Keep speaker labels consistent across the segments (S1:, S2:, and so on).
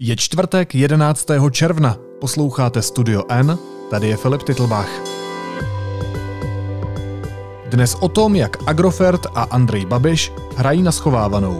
S1: Je čtvrtek 11. června. Posloucháte Studio N, tady je Filip Titlbach. Dnes o tom, jak Agrofert a Andrej Babiš hrají na schovávanou.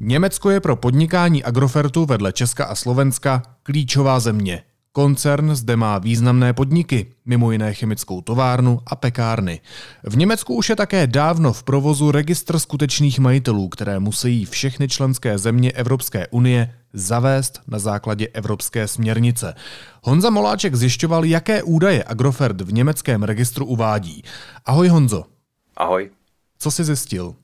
S1: Německo je pro podnikání Agrofertu vedle Česka a Slovenska klíčová země. Koncern zde má významné podniky, mimo jiné chemickou továrnu a pekárny. V Německu už je také dávno v provozu registr skutečných majitelů, které musí všechny členské země Evropské unie zavést na základě evropské směrnice. Honza Moláček zjišťoval, jaké údaje Agrofert v německém registru uvádí. Ahoj Honzo.
S2: Ahoj.
S1: Co jsi zjistil?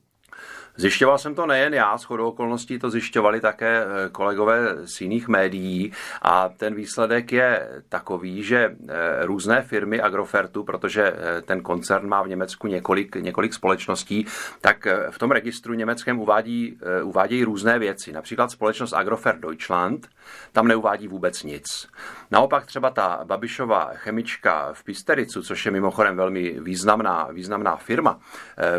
S2: Zjišťoval jsem to nejen já, s chodou okolností to zjišťovali také eh, kolegové z jiných médií a ten výsledek je takový, že eh, různé firmy Agrofertu, protože eh, ten koncern má v Německu několik, několik společností, tak v tom registru německém uvádí, uvádějí různé věci. Například společnost Agrofert Deutschland, tam neuvádí vůbec nic. Naopak třeba ta Babišova chemička v Pistericu, což je mimochodem velmi významná, významná firma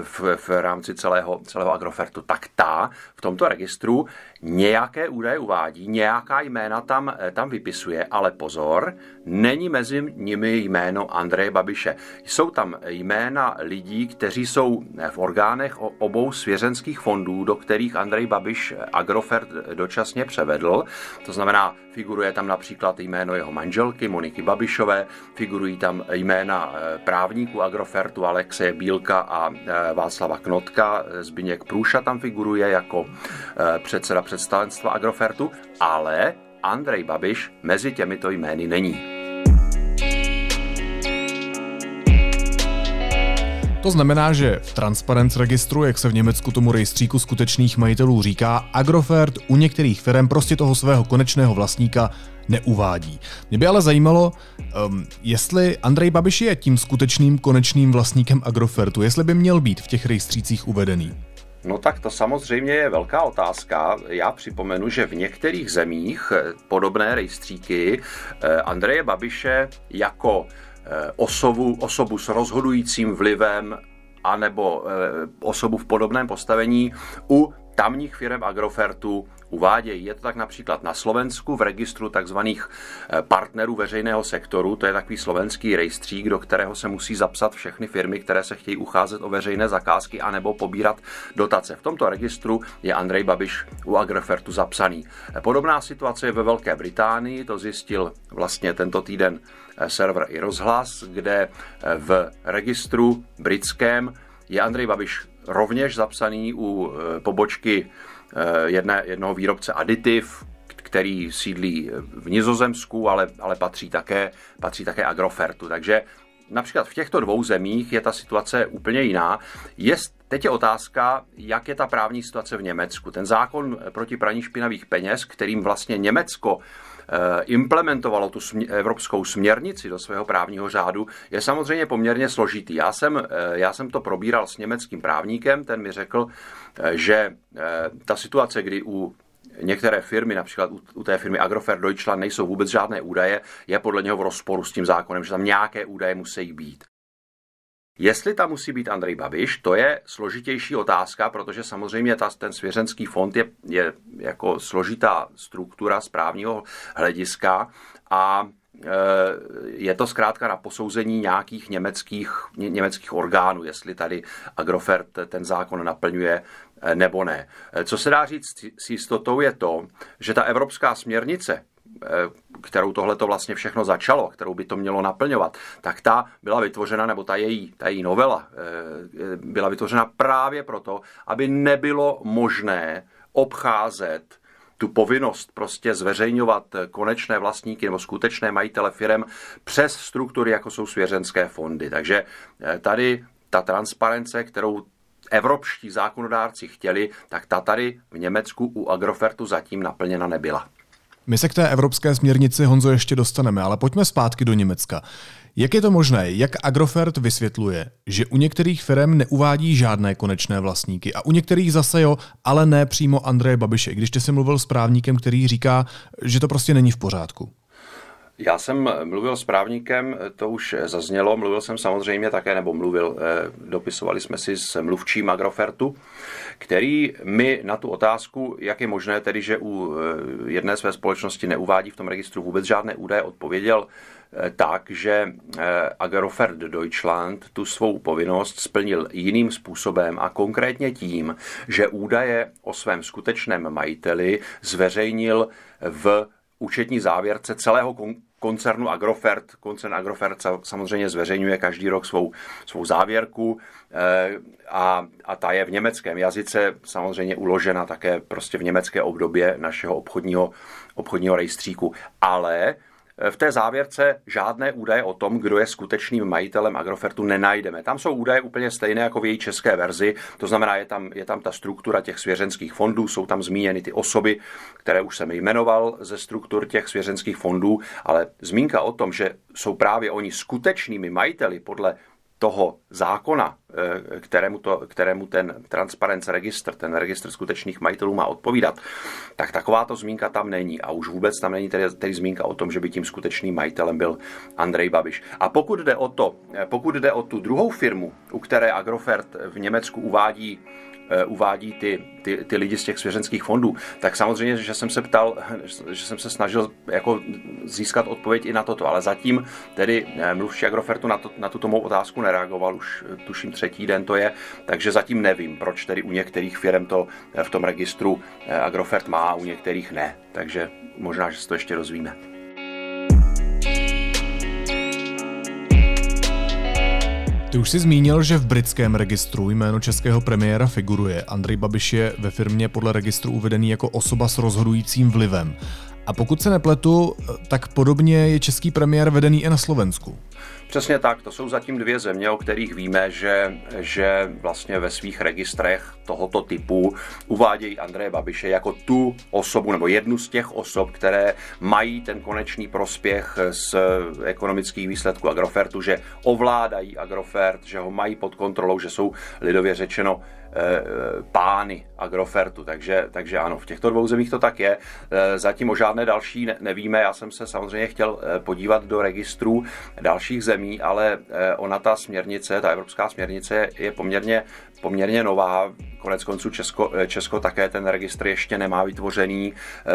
S2: v, v rámci celého, celého Agrofertu, tak ta v tomto registru nějaké údaje uvádí, nějaká jména tam, eh, tam vypisuje, ale pozor, není mezi nimi jméno Andreje Babiše. Jsou tam jména lidí, kteří jsou v orgánech obou svěřenských fondů, do kterých Andrej Babiš Agrofert dočasně převedl. To znamená, figuruje tam například jméno jeho manželky Moniky Babišové, figurují tam jména eh, právníků Agrofertu Alexe Bílka a eh, Václava Knotka, Zbyněk Průša tam figuruje jako předseda představenstva Agrofertu, ale Andrej Babiš mezi těmito jmény není.
S1: To znamená, že v Transparenz registru, jak se v Německu tomu rejstříku skutečných majitelů říká, Agrofert u některých firm prostě toho svého konečného vlastníka neuvádí. Mě by ale zajímalo, um, jestli Andrej Babiš je tím skutečným konečným vlastníkem Agrofertu, jestli by měl být v těch rejstřících uvedený.
S2: No tak to samozřejmě je velká otázka. Já připomenu, že v některých zemích eh, podobné rejstříky eh, Andreje Babiše jako eh, osobu, osobu s rozhodujícím vlivem anebo osobu v podobném postavení u tamních firm Agrofertu uvádějí. Je to tak například na Slovensku v registru takzvaných eh, partnerů veřejného sektoru, to je takový slovenský rejstřík, do kterého se musí zapsat všechny firmy, které se chtějí ucházet o veřejné zakázky anebo pobírat dotace. V tomto registru je Andrej Babiš u Agrofertu zapsaný. Eh, podobná situace je ve Velké Británii, to zjistil vlastně tento týden eh, server i rozhlas, kde v registru britském je Andrej Babiš rovněž zapsaný u pobočky jedné, jednoho výrobce aditiv, který sídlí v Nizozemsku, ale, ale patří, také, patří také Agrofertu. Takže například v těchto dvou zemích je ta situace úplně jiná. Je, teď je otázka, jak je ta právní situace v Německu. Ten zákon proti praní špinavých peněz, kterým vlastně Německo eh, implementovalo tu evropskou směrnici do svého právního řádu, je samozřejmě poměrně složitý. Já jsem, eh, já jsem to probíral s německým právníkem, ten mi řekl, eh, že ta situace, kdy u některé firmy, například u té firmy Agrofer Deutschland, nejsou vůbec žádné údaje, je podle něho v rozporu s tím zákonem, že tam nějaké údaje musí být. Jestli tam musí být Andrej Babiš, to je složitější otázka, protože samozřejmě ta, ten svěřenský fond je, je jako složitá struktura správního hlediska a e, je to zkrátka na posouzení nějakých německých, německých orgánů, jestli tady Agrofert ten zákon naplňuje e, nebo ne. E, co se dá říct s jistotou je to, že ta evropská směrnice, Eh, kterou tohle to vlastně všechno začalo, kterou by to mělo naplňovat, tak ta byla vytvořena, nebo ta její, ta její novela eh, byla vytvořena právě proto, aby nebylo možné obcházet tu povinnost prostě zveřejňovat konečné vlastníky nebo skutečné majitele firm přes struktury, jako jsou svěřenské fondy. Takže eh, tady ta transparence, kterou evropští zákonodárci chtěli, tak ta tady v Německu u Agrofertu zatím naplněna nebyla.
S1: My se k té evropské směrnici, Honzo, ještě dostaneme, ale pojďme zpátky do Německa. Jak je to možné? Jak Agrofert vysvětluje, že u některých firm neuvádí žádné konečné vlastníky a u některých zase jo, ale ne přímo Andreje Babiše, když ty jsi mluvil s právníkem, který říká, že to prostě není v pořádku?
S2: Já jsem mluvil s právníkem, to už zaznělo, mluvil jsem samozřejmě také, nebo mluvil, eh, dopisovali jsme si s mluvčím Agrofertu, který mi na tu otázku, jak je možné tedy, že u eh, jedné své společnosti neuvádí v tom registru vůbec žádné údaje, odpověděl eh, tak, že Agrofert Deutschland tu svou povinnost splnil jiným způsobem a konkrétně tím, že údaje o svém skutečném majiteli zveřejnil v účetní závěrce celého koncernu Agrofert. Koncern Agrofert samozřejmě zveřejňuje každý rok svou, svou závěrku eh, a, a ta je v německém jazyce samozřejmě uložena také prostě v německé obdobě našeho obchodního, obchodního rejstříku. Ale v té závěrce žádné údaje o tom, kdo je skutečným majitelem Agrofertu, nenajdeme. Tam jsou údaje úplně stejné jako v její české verzi, to znamená, je tam, je tam ta struktura těch svěřenských fondů, jsou tam zmíněny ty osoby, které už jsem jmenoval ze struktur těch svěřenských fondů, ale zmínka o tom, že jsou právě oni skutečnými majiteli podle toho zákona, eh, kterému, to, kterému ten Transparence registr, ten registr skutečných majitelů má odpovídat, tak takováto zmínka tam není. A už vůbec tam není tedy, tedy zmínka o tom, že by tím skutečným majitelem byl Andrej Babiš. A pokud jde o to, eh, pokud jde o tu druhou firmu, u které Agrofert v Německu uvádí uvádí ty, ty, ty lidi z těch svěřenských fondů, tak samozřejmě, že jsem se ptal, že jsem se snažil jako získat odpověď i na toto, ale zatím tedy eh, mluvčí Agrofertu na, to, na tuto mou otázku nereagoval, už eh, tuším třetí den to je, takže zatím nevím, proč tedy u některých firm to v tom registru Agrofert má, u některých ne, takže možná, že se to ještě rozvíme.
S1: Ty už jsi zmínil, že v britském registru jméno českého premiéra figuruje. Andrej Babiš je ve firmě podle registru uvedený jako osoba s rozhodujícím vlivem. A pokud se nepletu, tak podobně je český premiér vedený i na Slovensku.
S2: Přesně tak, to jsou zatím dvě země, o kterých víme, že, že vlastně ve svých registrech tohoto typu uvádějí Andreje Babiše jako tu osobu nebo jednu z těch osob, které mají ten konečný prospěch z ekonomických výsledků Agrofertu, že ovládají Agrofert, že ho mají pod kontrolou, že jsou lidově řečeno pány Agrofertu. Takže, takže ano, v těchto dvou zemích to tak je. Eh, zatím o žádné další nevíme. Já jsem se samozřejmě chtěl eh, podívat do registrů dalších zemí, ale ona ta směrnice, ta evropská směrnice je poměrně poměrně nová. Konec konců Česko, Česko také ten registr ještě nemá vytvořený.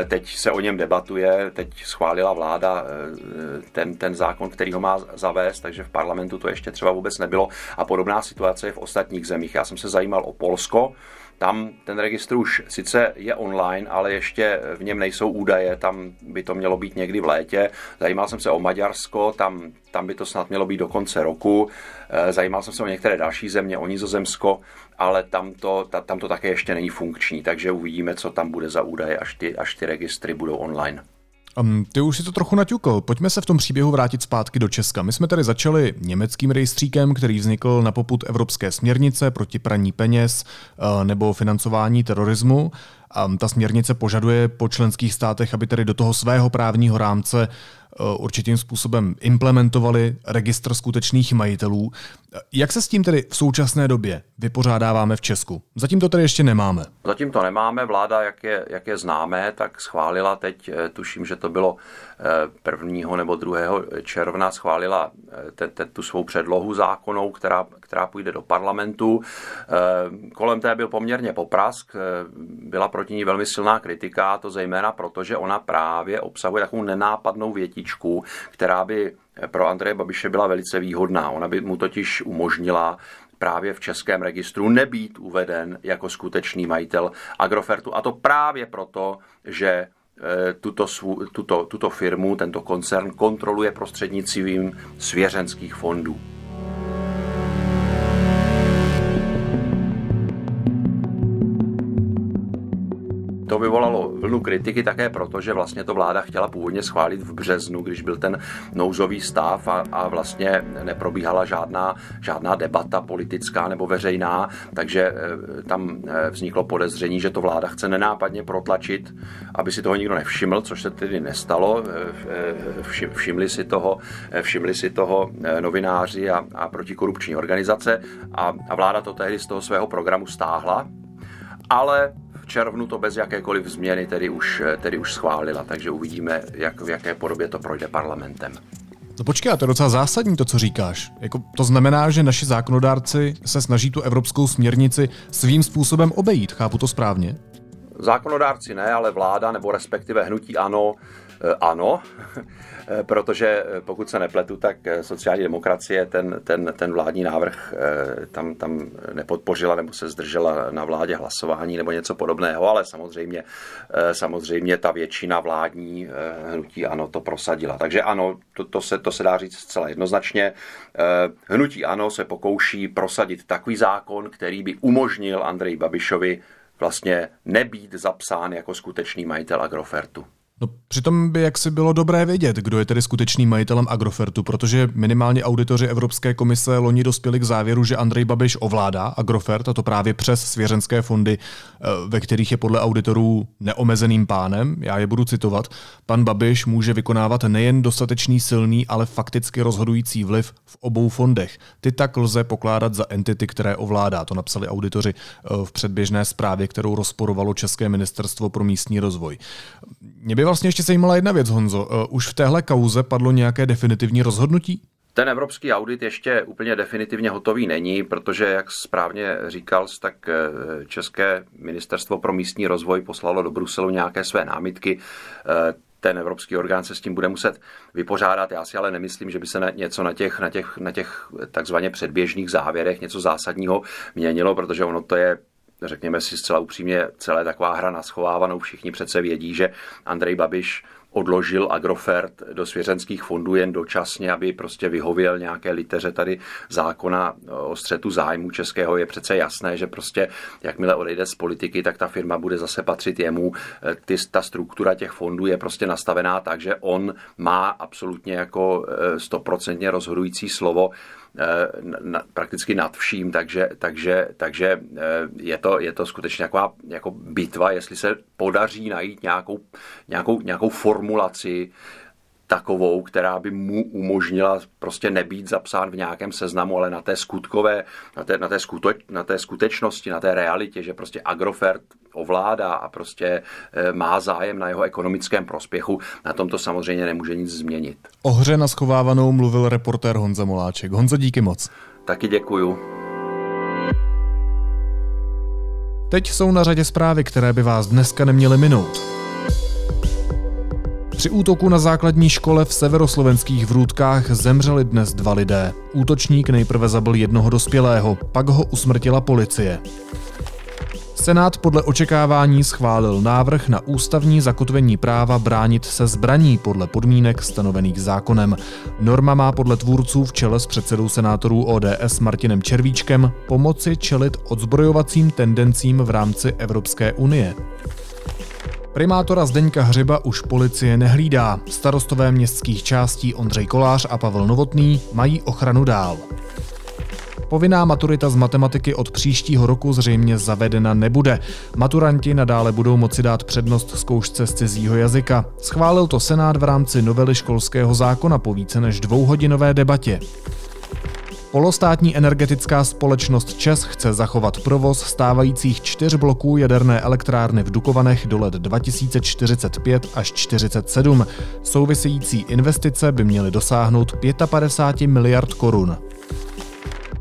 S2: Teď se o něm debatuje, teď schválila vláda ten, ten zákon, který ho má zavést, takže v parlamentu to ještě třeba vůbec nebylo. A podobná situace je v ostatních zemích. Já jsem se zajímal o Polsko, tam ten registr už sice je online, ale ještě v něm nejsou údaje, tam by to mělo být někdy v létě. Zajímal jsem se o Maďarsko, tam, tam by to snad mělo být do konce roku. Eh, zajímal jsem se o některé další země, o Nizozemsko, ale tam to, ta, tam to také ještě není funkční, takže uvidíme, co tam bude za údaje, až ty, až ty registry budou online.
S1: Um, ty už si to trochu naťukl. Pojďme se v tom příběhu vrátit zpátky do Česka. My jsme tady začali německým rejstříkem, který vznikl na poput Evropské směrnice proti praní peněz uh, nebo financování terorismu. Um, ta směrnice požaduje po členských státech, aby tedy do toho svého právního rámce uh, určitým způsobem implementovali registr skutečných majitelů. Jak se s tím tedy v současné době vypořádáváme v Česku? Zatím to tedy ještě nemáme.
S2: Zatím to nemáme. Vláda, jak je, jak je známé, tak schválila teď, eh, tuším, že to bylo 1. Eh, nebo 2. června, schválila eh, te, te, tu svou předlohu zákonou, která, která půjde do parlamentu. Kolem té byl poměrně poprask, byla proti ní velmi silná kritika, to zejména proto, že ona právě obsahuje takovou nenápadnou větičku, která by pro Andreje Babiše byla velice výhodná. Ona by mu totiž umožnila právě v českém registru nebýt uveden jako skutečný majitel Agrofertu. A to právě proto, že e, tuto, tuto, tuto firmu, tento koncern kontroluje prostřednictvím svěřenských fondů. To vyvolalo vlnu kritiky také proto, že vlastně to vláda chtěla původně schválit v březnu, když byl ten nouzový stav a, a vlastně neprobíhala žádná, žádná debata politická nebo veřejná, takže eh, tam eh, vzniklo podezření, že to vláda chce nenápadně protlačit, aby si toho nikdo nevšiml, což se tedy nestalo. Eh, všimli si toho, všimli si toho novináři a, a protikorupční organizace a, a vláda to tehdy z toho svého programu stáhla, ale červnu to bez jakékoliv změny tedy už, tedy už schválila, takže uvidíme, jak, v jaké podobě to projde parlamentem.
S1: No počkej, to je docela zásadní to, co říkáš. Jako, to znamená, že naši zákonodárci se snaží tu evropskou směrnici svým způsobem obejít. Chápu to správně?
S2: Zákonodárci ne, ale vláda nebo respektive hnutí ano, ano, eh, protože eh, pokud se nepletu, tak sociální demokracie ten, ten, ten vládní návrh tam, tam nepodpořila nebo se zdržela na vládě hlasování nebo něco podobného, ale samozřejmě, samozřejmě ta většina vládní hnutí ano to prosadila. Takže ano, to, to, se, to se dá říct zcela jednoznačně. Hnutí ano se pokouší prosadit takový zákon, který by umožnil Andreji Babišovi vlastně nebýt zapsán jako skutečný majitel Agrofertu.
S1: No přitom by jaksi bylo dobré vědět, kdo je tedy skutečným majitelem Agrofertu, protože minimálně auditoři Evropské komise loni dospěli k závěru, že Andrej Babiš ovládá Agrofert, a to právě přes svěřenské fondy, eh, ve kterých je podle auditorů neomezeným pánem. Já je budu citovat. Pan Babiš může vykonávat nejen dostatečný silný, ale fakticky rozhodující vliv v obou fondech. Ty tak lze pokládat za entity, které ovládá. To napsali auditoři eh, v předběžné zprávě, kterou rozporovalo České ministerstvo pro místní rozvoj. Mě by vlastně ještě zajímala jedna věc, Honzo. Eh, už v téhle kauze padlo nějaké definitivní rozhodnutí?
S2: Ten evropský audit ještě úplně definitivně hotový není, protože, jak správně říkal, tak eh, České ministerstvo pro místní rozvoj poslalo do Bruselu nějaké své námitky. Eh, ten evropský orgán se s tím bude muset vypořádat. Já si ale nemyslím, že by se na něco na těch, na těch, na těch takzvaně předběžných závěrech něco zásadního měnilo, protože ono to je řekněme si zcela upřímně, celé taková hra na schovávanou. Všichni přece vědí, že Andrej Babiš odložil Agrofert do svěřenských fondů jen dočasně, aby prostě vyhověl nějaké liteře tady zákona o střetu zájmu českého. Je přece jasné, že prostě jakmile odejde z politiky, tak ta firma bude zase patřit jemu. Ty, ta struktura těch fondů je prostě nastavená tak, že on má absolutně jako eh, stoprocentně rozhodující slovo Eh, na, prakticky nad vším, takže, takže, takže eh, je, to, je to skutečně taková jako bitva, jestli se podaří najít nějakou, nějakou, nějakou formulaci, takovou, která by mu umožnila prostě nebýt zapsán v nějakém seznamu, ale na té skutkové, na té, na té, skuto, na té skutečnosti, na té realitě, že prostě Agrofert ovládá a prostě eh, má zájem na jeho ekonomickém prospěchu, na tom to samozřejmě nemůže nic změnit.
S1: O hře na schovávanou mluvil reportér Honza Moláček. Honzo, díky moc.
S2: Taky děkuju.
S1: Teď jsou na řadě zprávy, které by vás dneska neměly minout. Při útoku na základní škole v severoslovenských Vrůdkách zemřeli dnes dva lidé. Útočník nejprve zabil jednoho dospělého, pak ho usmrtila policie. Senát podle očekávání schválil návrh na ústavní zakotvení práva bránit se zbraní podle podmínek stanovených zákonem. Norma má podle tvůrců v čele s předsedou senátorů ODS Martinem Červíčkem pomoci čelit odzbrojovacím tendencím v rámci Evropské unie. Primátora Zdeňka Hřiba už policie nehlídá. Starostové městských částí Ondřej Kolář a Pavel Novotný mají ochranu dál. Povinná maturita z matematiky od příštího roku zřejmě zavedena nebude. Maturanti nadále budou moci dát přednost zkoušce z cizího jazyka. Schválil to Senát v rámci novely školského zákona po více než dvouhodinové debatě. Polostátní energetická společnost ČES chce zachovat provoz stávajících čtyř bloků jaderné elektrárny v Dukovanech do let 2045 až 47. Související investice by měly dosáhnout 55 miliard korun.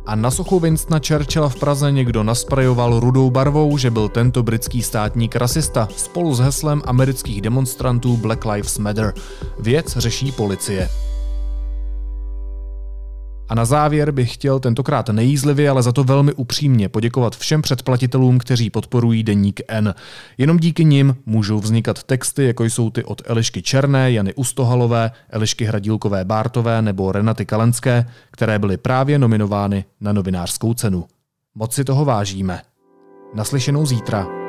S1: A na sochu Winstona Churchilla v Praze někdo nasprajoval rudou barvou, že byl tento britský státník rasista spolu s heslem amerických demonstrantů Black Lives Matter. Věc řeší policie. A na závěr bych chtěl tentokrát nejízlivě, ale za to velmi upřímně poděkovat všem předplatitelům, kteří podporují deník N. Jenom díky nim můžou vznikat texty, jako jsou ty od Elišky Černé, Jany Ustohalové, Elišky Hradílkové Bártové nebo Renaty Kalenské, které byly právě nominovány na novinářskou cenu. Moc si toho vážíme. Naslyšenou zítra.